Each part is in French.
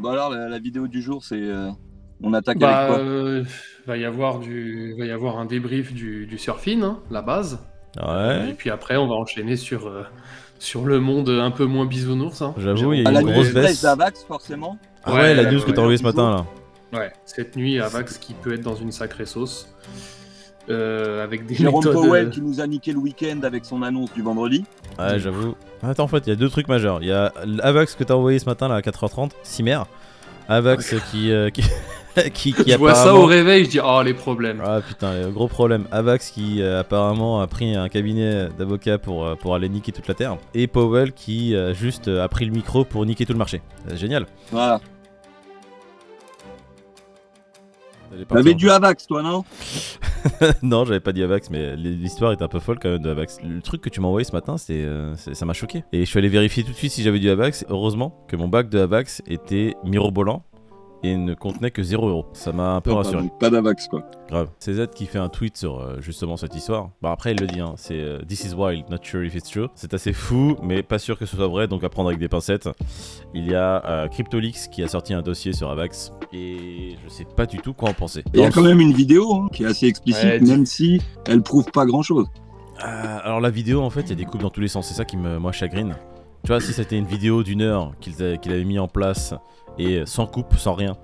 Bah alors, la, la vidéo du jour, c'est. euh, on attaque Bah, avec quoi euh, va y avoir du, va y avoir un débrief du, du surfing, hein, la base. Et Ouais. puis après, on va enchaîner sur, euh, sur le monde un peu moins bisounours. Hein. J'avoue, il y a une grosse baisse. d'Avax, forcément. Ah Ouais, ouais, la ouais, news que t'as envoyée ce matin là. Ouais, cette nuit, Avax qui peut être dans une sacrée sauce. Euh, avec des Jérôme méthodes. Powell euh, qui nous a niqué le week-end avec son annonce du vendredi. Ouais, j'avoue. Attends, en fait, il y a deux trucs majeurs. Il y a l'Avax que t'as envoyé ce matin là à 4h30, Cimer. Avax qui, euh, qui, qui, qui Je vois ça apparemment- au réveil, je dis oh les problèmes. Ah putain, euh, gros problème. Avax qui euh, apparemment a pris un cabinet d'avocats pour, euh, pour aller niquer toute la terre. Et Powell qui euh, juste a pris le micro pour niquer tout le marché. Génial. Voilà. T'avais du Avax, toi, non? non, j'avais pas dit Avax, mais l'histoire est un peu folle quand même de Avax. Le truc que tu m'as envoyé ce matin, c'est, euh, ça m'a choqué. Et je suis allé vérifier tout de suite si j'avais du Avax. Heureusement que mon bac de Avax était mirobolant et ne contenait que 0 euros. Ça m'a un peu rassuré. Pas d'Avax, quoi. Grave. C'est Z qui fait un tweet sur euh, justement cette histoire. Bah après, il le dit, hein, c'est euh, This is wild, not sure if it's true. C'est assez fou, mais pas sûr que ce soit vrai, donc à prendre avec des pincettes. Il y a euh, CryptoLeaks qui a sorti un dossier sur Avax et je sais pas du tout quoi en penser. Il y a quand même une vidéo hein, qui est assez explicite, Ouais, même si elle prouve pas grand-chose. Euh, alors la vidéo en fait il y a des coupes dans tous les sens, c'est ça qui me moi chagrine. Tu vois si c'était une vidéo d'une heure qu'il avait mis en place et sans coupe, sans rien.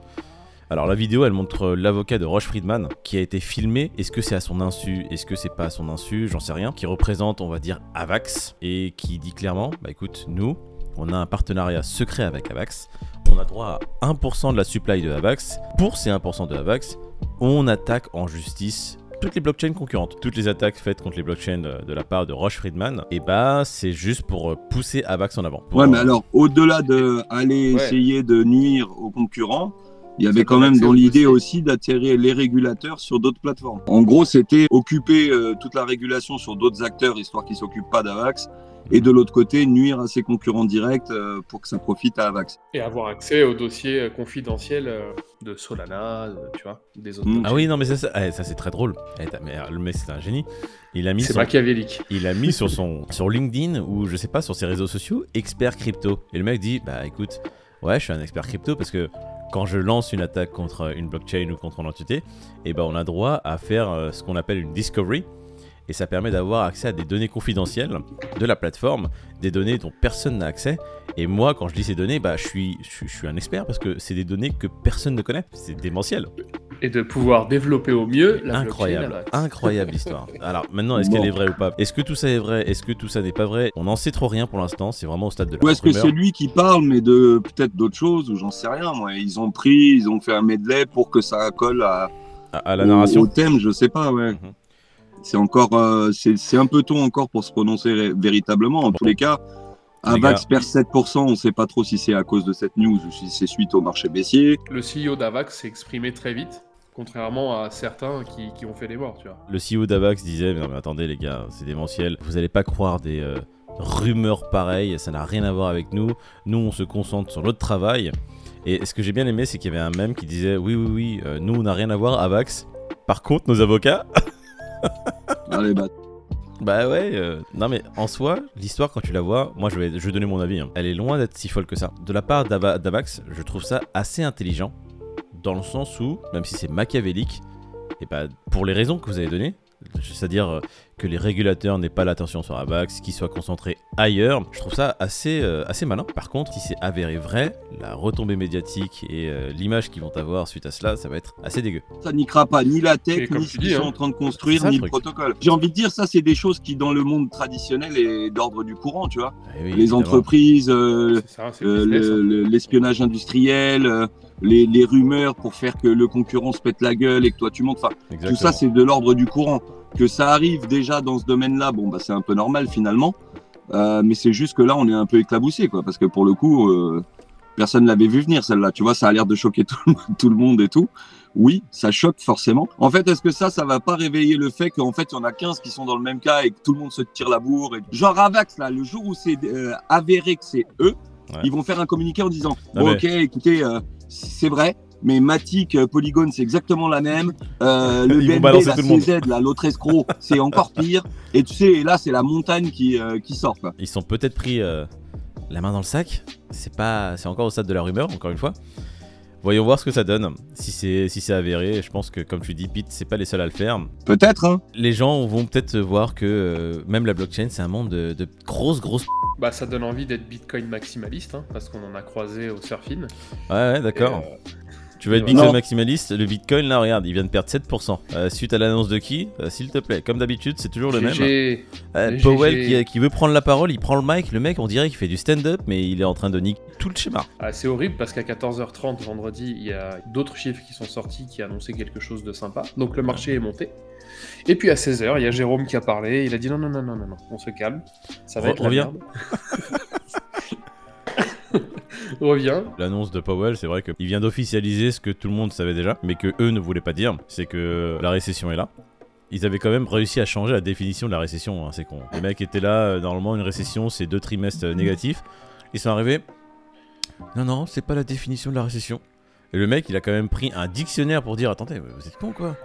Alors la vidéo elle montre l'avocat de Roche Friedman qui a été filmé, est-ce que c'est à son insu, est-ce que c'est pas à son insu, j'en sais rien, qui représente on va dire Avax et qui dit clairement bah écoute nous on a un partenariat secret avec Avax, on a droit à 1% de la supply de Avax, pour ces 1% de Avax on attaque en justice toutes les blockchains concurrentes, toutes les attaques faites contre les blockchains de, la part de Roche Friedman, et bah c'est juste pour euh, pousser Avax en avant. Pour, Ouais, mais alors, au-delà de aller Ouais. essayer de nuire aux concurrents, il y avait Ça quand même dans l'idée aussi d'attirer les régulateurs sur d'autres plateformes. En gros, c'était occuper euh, toute la régulation sur d'autres acteurs, histoire qu'ils s'occupent pas d'Avax, et de l'autre côté, nuire à ses concurrents directs euh, pour que ça profite à Avax. Et avoir accès aux dossiers euh, confidentiels euh, de Solana, tu vois, des autres. Mm. Ah oui, non, mais ça, ça, eh, ça, c'est très drôle. Eh, euh, le mec, c'est un génie. Il a mis, C'est son, machiavélique. il a mis sur, son, sur LinkedIn ou je sais pas, sur ses réseaux sociaux, expert crypto. Et le mec dit Bah écoute, ouais, je suis un expert crypto parce que quand je lance une attaque contre une blockchain ou contre une entité, et ben on a droit à faire ce qu'on appelle une discovery. Et ça permet d'avoir accès à des données confidentielles de la plateforme, des données dont personne n'a accès. Et moi, quand je dis ces données, bah, je, suis, je, suis- je suis un expert parce que c'est des données que personne ne connaît. C'est démentiel. Et de pouvoir développer au mieux la Incroyable, blockchain incroyable histoire. Alors maintenant, est-ce Bon. qu'elle est vraie ou pas? Est-ce que tout ça est vrai? Est-ce que tout ça n'est pas vrai? On n'en sait trop rien pour l'instant. C'est vraiment au stade de la Ou est-ce que c'est lui qui parle, mais de peut-être d'autres choses, ou j'en sais rien, moi. Ils ont pris, ils ont fait un medley pour que ça colle à, à, à la au- narration Au, thème, je sais pas, ouais. Mhm. C'est encore, euh, c'est c'est un peu tôt encore pour se prononcer ré- véritablement. En tous les cas, Les Avax gars. perd 7%. On sait pas trop si c'est à cause de cette news ou si c'est suite au marché baissier. Le CEO d'Avax s'est exprimé très vite, contrairement à certains qui, qui ont fait des morts, tu vois. Le CEO d'Avax disait mais, non, mais attendez les gars, c'est démentiel. Vous allez pas croire des euh, rumeurs pareilles. Ça n'a rien à voir avec nous. Nous, on se concentre sur notre travail. Et ce que j'ai bien aimé, c'est qu'il y avait un mème qui disait oui, oui, oui, euh, nous, on n'a rien à voir, Avax. Par contre, nos avocats, Bah, ouais, euh, non mais en soi, l'histoire quand tu la vois, moi je vais, je donner mon avis, hein. elle est loin d'être si folle que ça. De la part d'Ava- d'Avax, je trouve ça assez intelligent, dans le sens où, même si c'est machiavélique, et bah pour les raisons que vous avez données, c'est-à-dire euh, que les régulateurs n'aient pas l'attention sur Avax, qu'ils soient concentrés ailleurs, je trouve ça assez, euh, assez malin. Par contre, si c'est avéré vrai, la retombée médiatique et euh, l'image qu'ils vont avoir suite à cela, ça va être assez dégueu. ça niquera pas ni la tech, ni ce qu'ils sont hein. en train de construire, ça, ni le protocole. J'ai envie de dire, ça, c'est des choses qui, dans le monde traditionnel, est d'ordre du courant, tu vois. Oui, Les évidemment. entreprises, euh, le euh, hein. l'espionnage industriel, euh, les, les rumeurs pour faire que le concurrent se pète la gueule et que toi tu montes. Enfin, tout ça, c'est de l'ordre du courant. Que ça arrive déjà dans ce domaine-là, bon, bah, c'est un peu normal finalement. Euh, mais c'est juste que là, on est un peu éclaboussé, quoi. Parce que pour le coup, euh, personne l'avait vu venir, celle-là. Tu vois, ça a l'air de choquer tout le, monde- tout le monde et tout. Oui, ça choque forcément. En fait, est-ce que ça, ça va pas réveiller le fait qu'en fait, il y en a 15 qui sont dans le même cas et que tout le monde se tire la bourre et... Genre Avax, là, le jour où c'est euh, avéré que c'est eux, Ouais. ils vont faire un communiqué en disant Bon, mais- ok, écoutez, euh, c'est vrai, mais Matic, euh, Polygon, c'est exactement la même. Euh, le BNB, la. CZ, l'autre escroc, c'est encore pire. Et tu sais, là, c'est la montagne qui, euh, qui sort. Quoi. Ils sont peut-être pris euh, la main dans le sac. C'est pas, c'est encore au stade de la rumeur, encore une fois. Voyons voir ce que ça donne. Si c'est si c'est avéré, je pense que comme tu dis, Pete, c'est pas les seuls à le faire. Peut-être, hein. Les gens vont peut-être voir que euh, même la blockchain, c'est un monde de, de grosses grosses. Bah, ça donne envie d'être Bitcoin maximaliste, hein, parce qu'on en a croisé au surfing. Ouais, ouais, d'accord. Et, euh, Tu veux être Non. Bitcoin maximaliste Le Bitcoin, là, regarde, il vient de perdre 7%. Euh, suite à l'annonce de qui? Euh, S'il te plaît, comme d'habitude, c'est toujours le même. GG. Euh, GG. Powell qui, qui veut prendre la parole, il prend le mic, le mec, on dirait qu'il fait du stand-up, mais il est en train de niquer tout le schéma. Ah, c'est horrible parce qu'à 14h30 vendredi, il y a d'autres chiffres qui sont sortis qui annonçaient quelque chose de sympa. Donc le marché est monté. Et puis à 16h, il y a Jérôme qui a parlé. Il a dit non, non, non, non, non, non, on se calme. Ça va Re- être la reviens. merde. L'annonce de Powell, c'est vrai qu'il vient d'officialiser ce que tout le monde savait déjà, mais que eux ne voulaient pas dire, c'est que la récession est là. Ils avaient quand même réussi à changer la définition de la récession, hein, c'est con. Les mecs étaient là, euh, normalement une récession c'est deux trimestres euh, négatifs. Ils sont arrivés. Non, non, c'est pas la définition de la récession. Et le mec, il a quand même pris un dictionnaire pour dire Attendez, vous êtes con quoi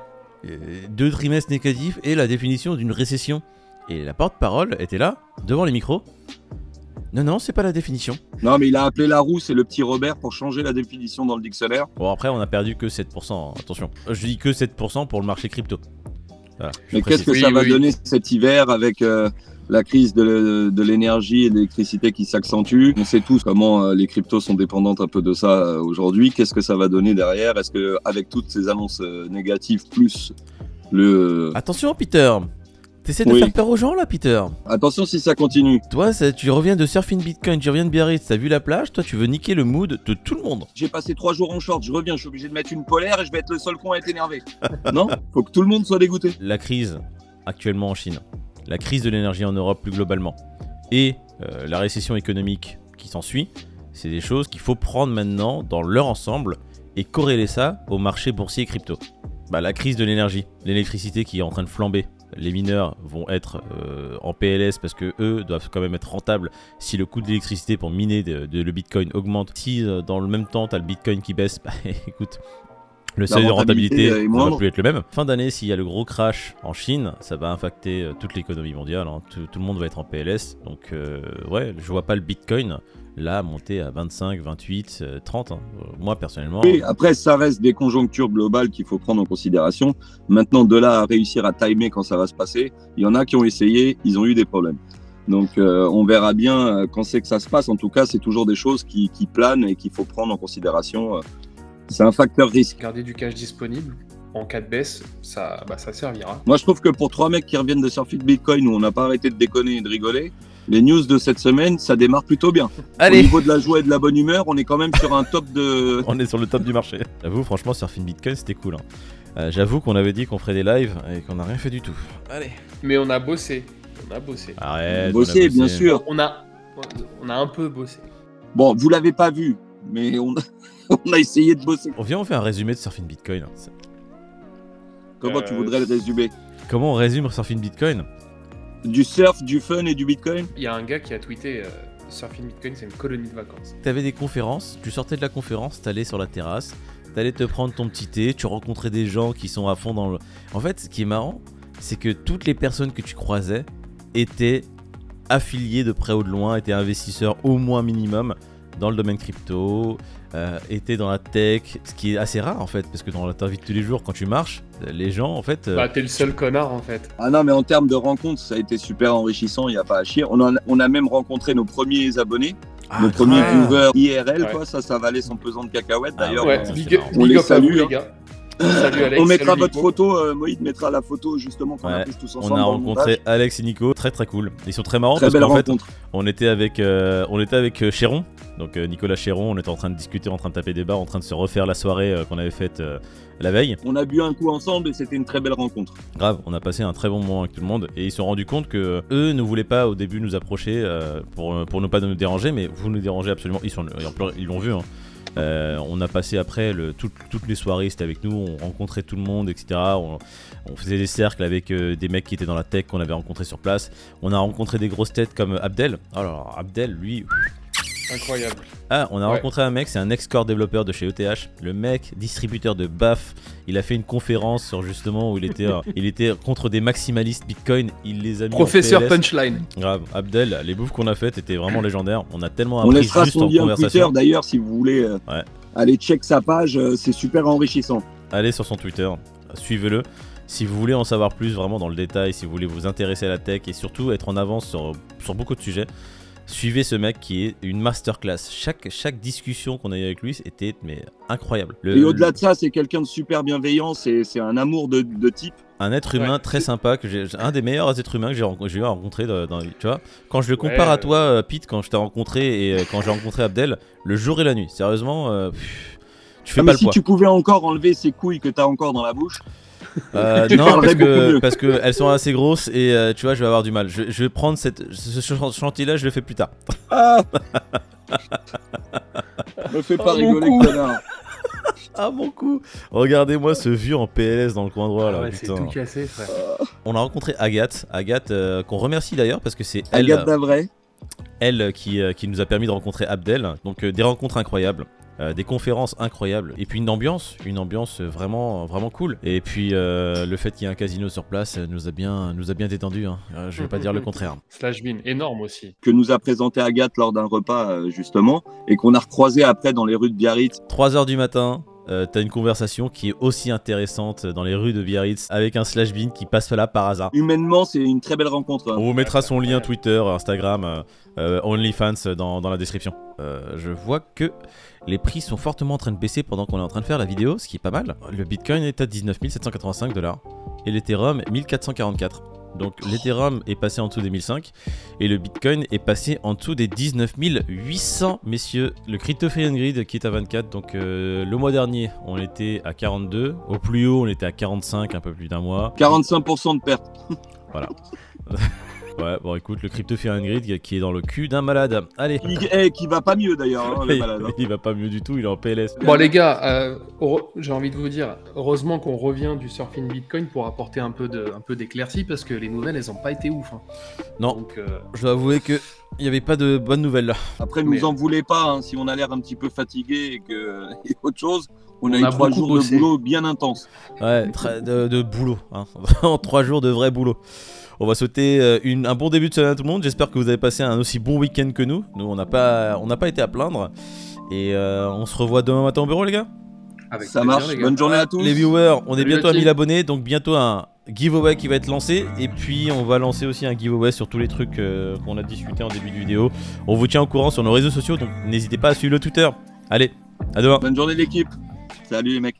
Euh, Deux trimestres négatifs et la définition d'une récession. Et la porte-parole était là, devant les micros. Non, non, c'est pas la définition. Non, mais il a appelé Larousse et le petit Robert pour changer la définition dans le dictionnaire. Bon, après, on a perdu que 7%, hein, attention. Je dis que 7% pour le marché crypto. Voilà, Mais qu'est-ce que Oui, ça va oui. donner cet hiver avec euh, la crise de, l'énergie et de l'électricité qui s'accentue? On sait tous comment euh, les cryptos sont dépendantes un peu de ça euh, aujourd'hui. Qu'est-ce que ça va donner derrière? Est-ce que avec toutes ces annonces euh, négatives plus le Attention, Peter T'essaies de Oui. faire peur aux gens là, Peter? Attention si ça continue. Toi, ça- tu reviens de Surfing Bitcoin, tu reviens de Biarritz, t'as vu la plage, toi tu veux niquer le mood de tout le monde. J'ai passé trois jours en short, je reviens, je suis obligé de mettre une polaire et je vais être le seul con à être énervé. non Faut que tout le monde soit dégoûté. La crise actuellement en Chine, la crise de l'énergie en Europe plus globalement, et euh, la récession économique qui s'ensuit, c'est des choses qu'il faut prendre maintenant dans leur ensemble et corréler ça au marché boursier crypto. Bah, la crise de l'énergie, l'électricité qui est en train de flamber. Les mineurs vont être euh, en PLS parce que eux doivent quand même être rentables si le coût de l'électricité pour miner de, de- le Bitcoin augmente. Si euh, dans le même temps tu as le Bitcoin qui baisse, bah écoute, le seuil de rentabilité ne va plus être le même. Fin d'année, s'il y a le gros crash en Chine, ça va impacter euh, toute l'économie mondiale. hein. Tout, tout le monde va être en PLS. Donc euh, ouais, je vois pas le Bitcoin là monter à 25, 28, euh, 30. hein. Euh, Moi personnellement, Oui, après, ça reste des conjonctures globales qu'il faut prendre en considération. Maintenant, de là à réussir à timer quand ça va se passer, il y en a qui ont essayé, ils ont eu des problèmes. Donc, euh, on verra bien euh, quand c'est que ça se passe. En tout cas, c'est toujours des choses qui, qui planent et qu'il faut prendre en considération. euh. C'est un facteur risque. Garder du cash disponible. En cas de baisse, ça, bah, ça servira. Moi, je trouve que pour trois mecs qui reviennent de surfer de Bitcoin où on n'a pas arrêté de déconner et de rigoler, les news de cette semaine, ça démarre plutôt bien. Au allez, niveau de la joie et de la bonne humeur, on est quand même sur un top de. on est sur le top du marché. J'avoue, franchement, Surfing Bitcoin, c'était cool. hein. Euh, J'avoue qu'on avait dit qu'on ferait des lives et qu'on n'a rien fait du tout. Allez. Mais on a bossé. On a bossé. Arrête. on a Bosser, bien sûr. On a, on a un peu bossé. Bon, vous l'avez pas vu, mais on a, on a essayé de bosser. On vient, on fait un résumé de Surfing Bitcoin. Comment Euh, tu voudrais le résumer? Comment on résume Surfing Bitcoin? Du surf, du fun et du Bitcoin Il y a un gars qui a tweeté euh, Surfing Bitcoin, c'est une colonie de vacances. T'avais des conférences, tu sortais de la conférence, t'allais sur la terrasse, t'allais te prendre ton petit thé, tu rencontrais des gens qui sont à fond dans le. En fait, ce qui est marrant, c'est que toutes les personnes que tu croisais étaient affiliées de près ou de loin, étaient investisseurs au moins minimum dans le domaine crypto, euh, étaient dans la tech, ce qui est assez rare en fait, parce que dans ta vie de tous les jours, quand tu marches, les gens en fait. euh, Bah, t'es le seul connard en fait. Ah non, mais en termes de rencontres, ça a été super enrichissant, il n'y a pas à chier. On, en a, on a même rencontré nos premiers abonnés, ah, nos premiers viewers IRL, Ouais. quoi. Ça, ça valait son pesant de cacahuètes Ah d'ailleurs. ouais, ouais, big. On big les vous hein. gars. Salut Alex. on mettra salut votre Nico. photo, euh, Moïd mettra la photo justement qu'on Ouais. a tous On ensemble. a le montage. rencontré Alex et Nico, très très cool. Ils sont très marrants Très parce qu'en fait. On était avec, euh, on était avec euh, Chéron, donc euh, Nicolas Chéron, on était en train de discuter, en train de taper des barres, en train de se refaire la soirée euh, qu'on avait faite euh, la veille. On a bu un coup ensemble et c'était une très belle rencontre. Grave, on a passé un très bon moment avec tout le monde et ils se sont rendus compte que eux ne voulaient pas au début nous approcher pour, pour ne pas nous déranger, mais vous nous dérangez absolument. Ils sont, ils l'ont vu. hein. Euh, on a passé après le, tout- toutes les soirées, c'était avec nous, on rencontrait tout le monde, etc. On, on faisait des cercles avec euh, des mecs qui étaient dans la tech qu'on avait rencontrés sur place. On a rencontré des grosses têtes comme Abdel. Alors Abdel, lui, Incroyable. Ah, on a Ouais. rencontré un mec, c'est un ex-core développeur de chez ETH. Le mec, distributeur de BAF, il a fait une conférence sur justement où il était, euh, il était contre des maximalistes Bitcoin. Il les a mis en Professeur PLS. Punchline. Grave, Abdel, les bouffes qu'on a faites étaient vraiment légendaires. On a tellement On appris laissera juste son en lien Twitter conversation. d'ailleurs si vous voulez euh, Ouais. aller check sa page, euh, c'est super enrichissant. Allez sur son Twitter, suivez-le. Si vous voulez en savoir plus vraiment dans le détail, si vous voulez vous intéresser à la tech et surtout être en avance sur, sur beaucoup de sujets, suivez ce mec qui est une masterclass. Chaque, chaque discussion qu'on a eu avec lui était mais incroyable. Le- Et au-delà de ça, c'est quelqu'un de super bienveillant, c'est c'est un amour de, de type. un être humain Ouais. très sympa, que j'ai, un des meilleurs êtres humains que j'ai, eu à rencontrer dans, dans la vie. Tu vois, quand je le compare Ouais, à toi, euh, Pete, quand je t'ai rencontré et euh, quand j'ai rencontré Abdel, le jour et la nuit, sérieusement, euh, pff, tu fais Ah, pas mais le si poids. tu pouvais encore enlever ces couilles que t'as encore dans la bouche, Euh, non, parce que, mieux. parce que elles sont assez grosses et euh, tu vois, je vais avoir du mal. Je, je vais prendre cette, ce ch- chantier-là, je le fais plus tard. ah Me fais pas mon rigoler, connard. Ah mon coup Regardez-moi ce vieux en PLS dans le coin droit là. Ah ouais, c'est putain. tout cassé, frère. On a rencontré Agathe, Agathe euh, qu'on remercie d'ailleurs parce que c'est elle. Agathe Davray. elle qui, euh, qui nous a permis de rencontrer Abdel. Donc euh, des rencontres incroyables. Euh, des conférences incroyables et puis une ambiance, une ambiance vraiment vraiment cool. Et puis euh, le fait qu'il y ait un casino sur place nous a bien nous a bien détendu. Hein. Euh, je vais pas dire le contraire. Slash Bean, énorme aussi. que nous a présenté Agathe lors d'un repas justement et qu'on a recroisé après dans les rues de Biarritz. 3 heures du matin. Euh, T'as une conversation qui est aussi intéressante dans les rues de Biarritz avec un slash bin qui passe là par hasard. Humainement, c'est une très belle rencontre. hein. On vous mettra son lien Twitter, Instagram, euh, euh, OnlyFans dans, dans la description. Euh, je vois que les prix sont fortement en train de baisser pendant qu'on est en train de faire la vidéo, ce qui est pas mal. Le Bitcoin est à 19 785 dollars et l'Ethereum 1444. Donc l'Ethereum est passé en dessous des 1005 et le Bitcoin est passé en dessous des 19 800 messieurs. Le Crypto Free Grid qui est à 24. Donc euh, le mois dernier on était à 42. Au plus haut on était à 45 un peu plus d'un mois. 45% de perte. Ouais, bon écoute, le Crypto Fear and Grid qui est dans le cul d'un malade. Allez. Qui, eh, qui va pas mieux d'ailleurs, hein, le malade. hein. il va pas mieux du tout, il est en PLS. Bon les gars, euh, j'ai envie de vous dire, heureusement qu'on revient du surfing Bitcoin pour apporter un peu de, un peu d'éclaircie parce que les nouvelles elles ont pas été ouf. hein. Non. Donc euh, Je dois avouer que il y avait pas de bonnes nouvelles là. Après, nous Mais- en voulez pas hein, si on a l'air un petit peu fatigué et que et autre chose. On, a eu a trois jours bossé. de boulot bien intense. Ouais, de, de boulot. Hein. en trois jours de vrai boulot. On va souhaiter euh, une- un bon début de semaine à tout le monde. J'espère que vous avez passé un aussi bon week-end que nous. Nous, on n'a pas, on n'a pas été à plaindre. Et euh, on se revoit demain matin au bureau, les gars. avec Ça plaisir, marche. Bonne journée à tous. Les viewers, on est bientôt à la team. 1000 abonnés, donc bientôt un giveaway qui va être lancé. Et puis on va lancer aussi un giveaway sur tous les trucs euh, qu'on a discuté en début de vidéo. On vous tient au courant sur nos réseaux sociaux, donc n'hésitez pas à suivre le Twitter. Allez, à demain. Bonne journée l'équipe. Salut les mecs.